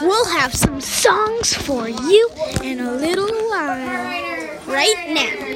We'll have some songs for you in a little while. Right now.